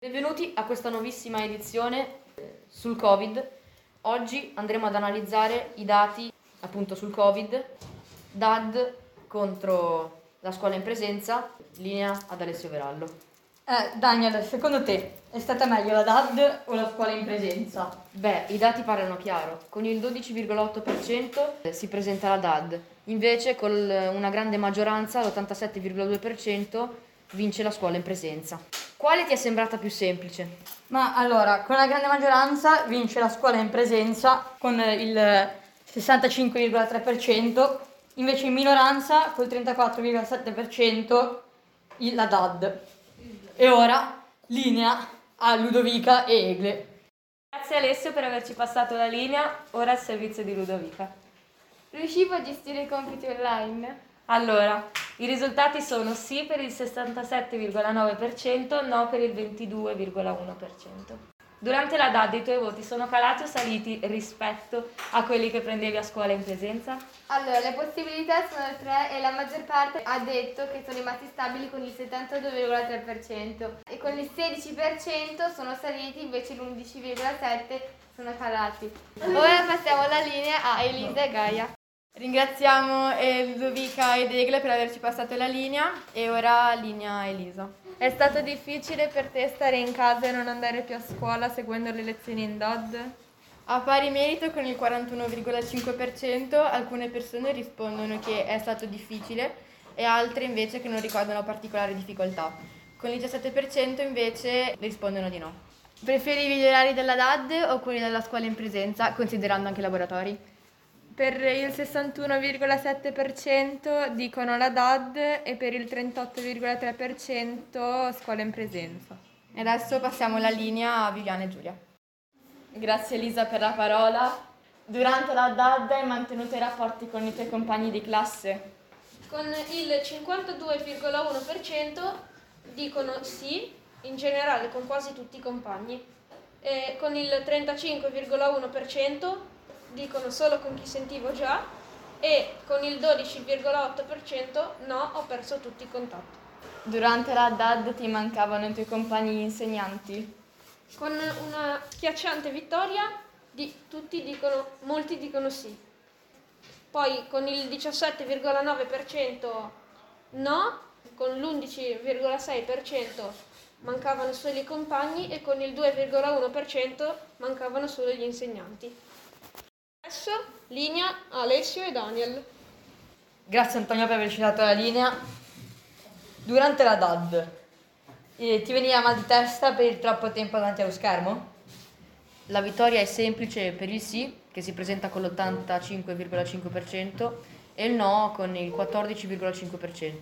Benvenuti a questa nuovissima edizione eh, sul Covid. Oggi andremo ad analizzare i dati appunto sul Covid, DAD contro la scuola in presenza, linea ad Alessio Verallo. Eh, Daniel, secondo te è stata meglio la DAD o la scuola in presenza? Beh, i dati parlano chiaro. Con il 12,8% si presenta la DAD, invece con una grande maggioranza, l'87,2%, vince la scuola in presenza. Quale ti è sembrata più semplice? Ma allora, con la grande maggioranza vince la scuola in presenza con il 65,3%, invece in minoranza col 34,7% la DAD. E ora linea a Ludovica e Egle. Grazie Alessio per averci passato la linea, ora al servizio di Ludovica. Riuscivo a gestire i compiti online? Allora, i risultati sono sì per il 67,9%, no per il 22,1%. Durante la DAD i tuoi voti sono calati o saliti rispetto a quelli che prendevi a scuola in presenza? Allora, le possibilità sono tre e la maggior parte ha detto che sono rimasti stabili con il 72,3% e con il 16% sono saliti, invece l'11,7% sono calati. Ora passiamo la linea a Elisa e Gaia. Ringraziamo eh, Ludovica ed Egle per averci passato la linea e ora linea Elisa. È stato difficile per te stare in casa e non andare più a scuola seguendo le lezioni in DOD? A pari merito con il 41,5%, alcune persone rispondono che è stato difficile e altre invece che non ricordano particolari difficoltà. Con il 17% invece rispondono di no. Preferivi gli orari della DAD o quelli della scuola in presenza, considerando anche i laboratori? Per il 61,7% dicono la DAD e per il 38,3% scuola in presenza. E adesso passiamo la linea a Viviana e Giulia. Grazie Elisa per la parola. Durante la DAD hai mantenuto i rapporti con i tuoi compagni di classe? Con il 52,1% dicono sì, in generale con quasi tutti i compagni, e con il 35,1% dicono solo con chi sentivo già e con il 12,8% no, ho perso tutti i contatti. Durante la DAD ti mancavano i tuoi compagni insegnanti? Con una schiacciante vittoria di, tutti dicono, molti dicono sì. Poi con il 17,9% no, con l'11,6% mancavano solo i compagni e con il 2,1% mancavano solo gli insegnanti. Adesso linea Alessio e Daniel. Grazie Antonio per averci dato la linea. Durante la DAD, eh, ti veniva mal di testa per il troppo tempo davanti allo schermo? La vittoria è semplice per il sì, che si presenta con l'85,5%, e il no con il 14,5%.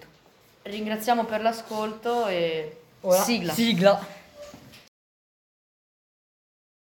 Ringraziamo per l'ascolto e Ora, sigla. Sigla.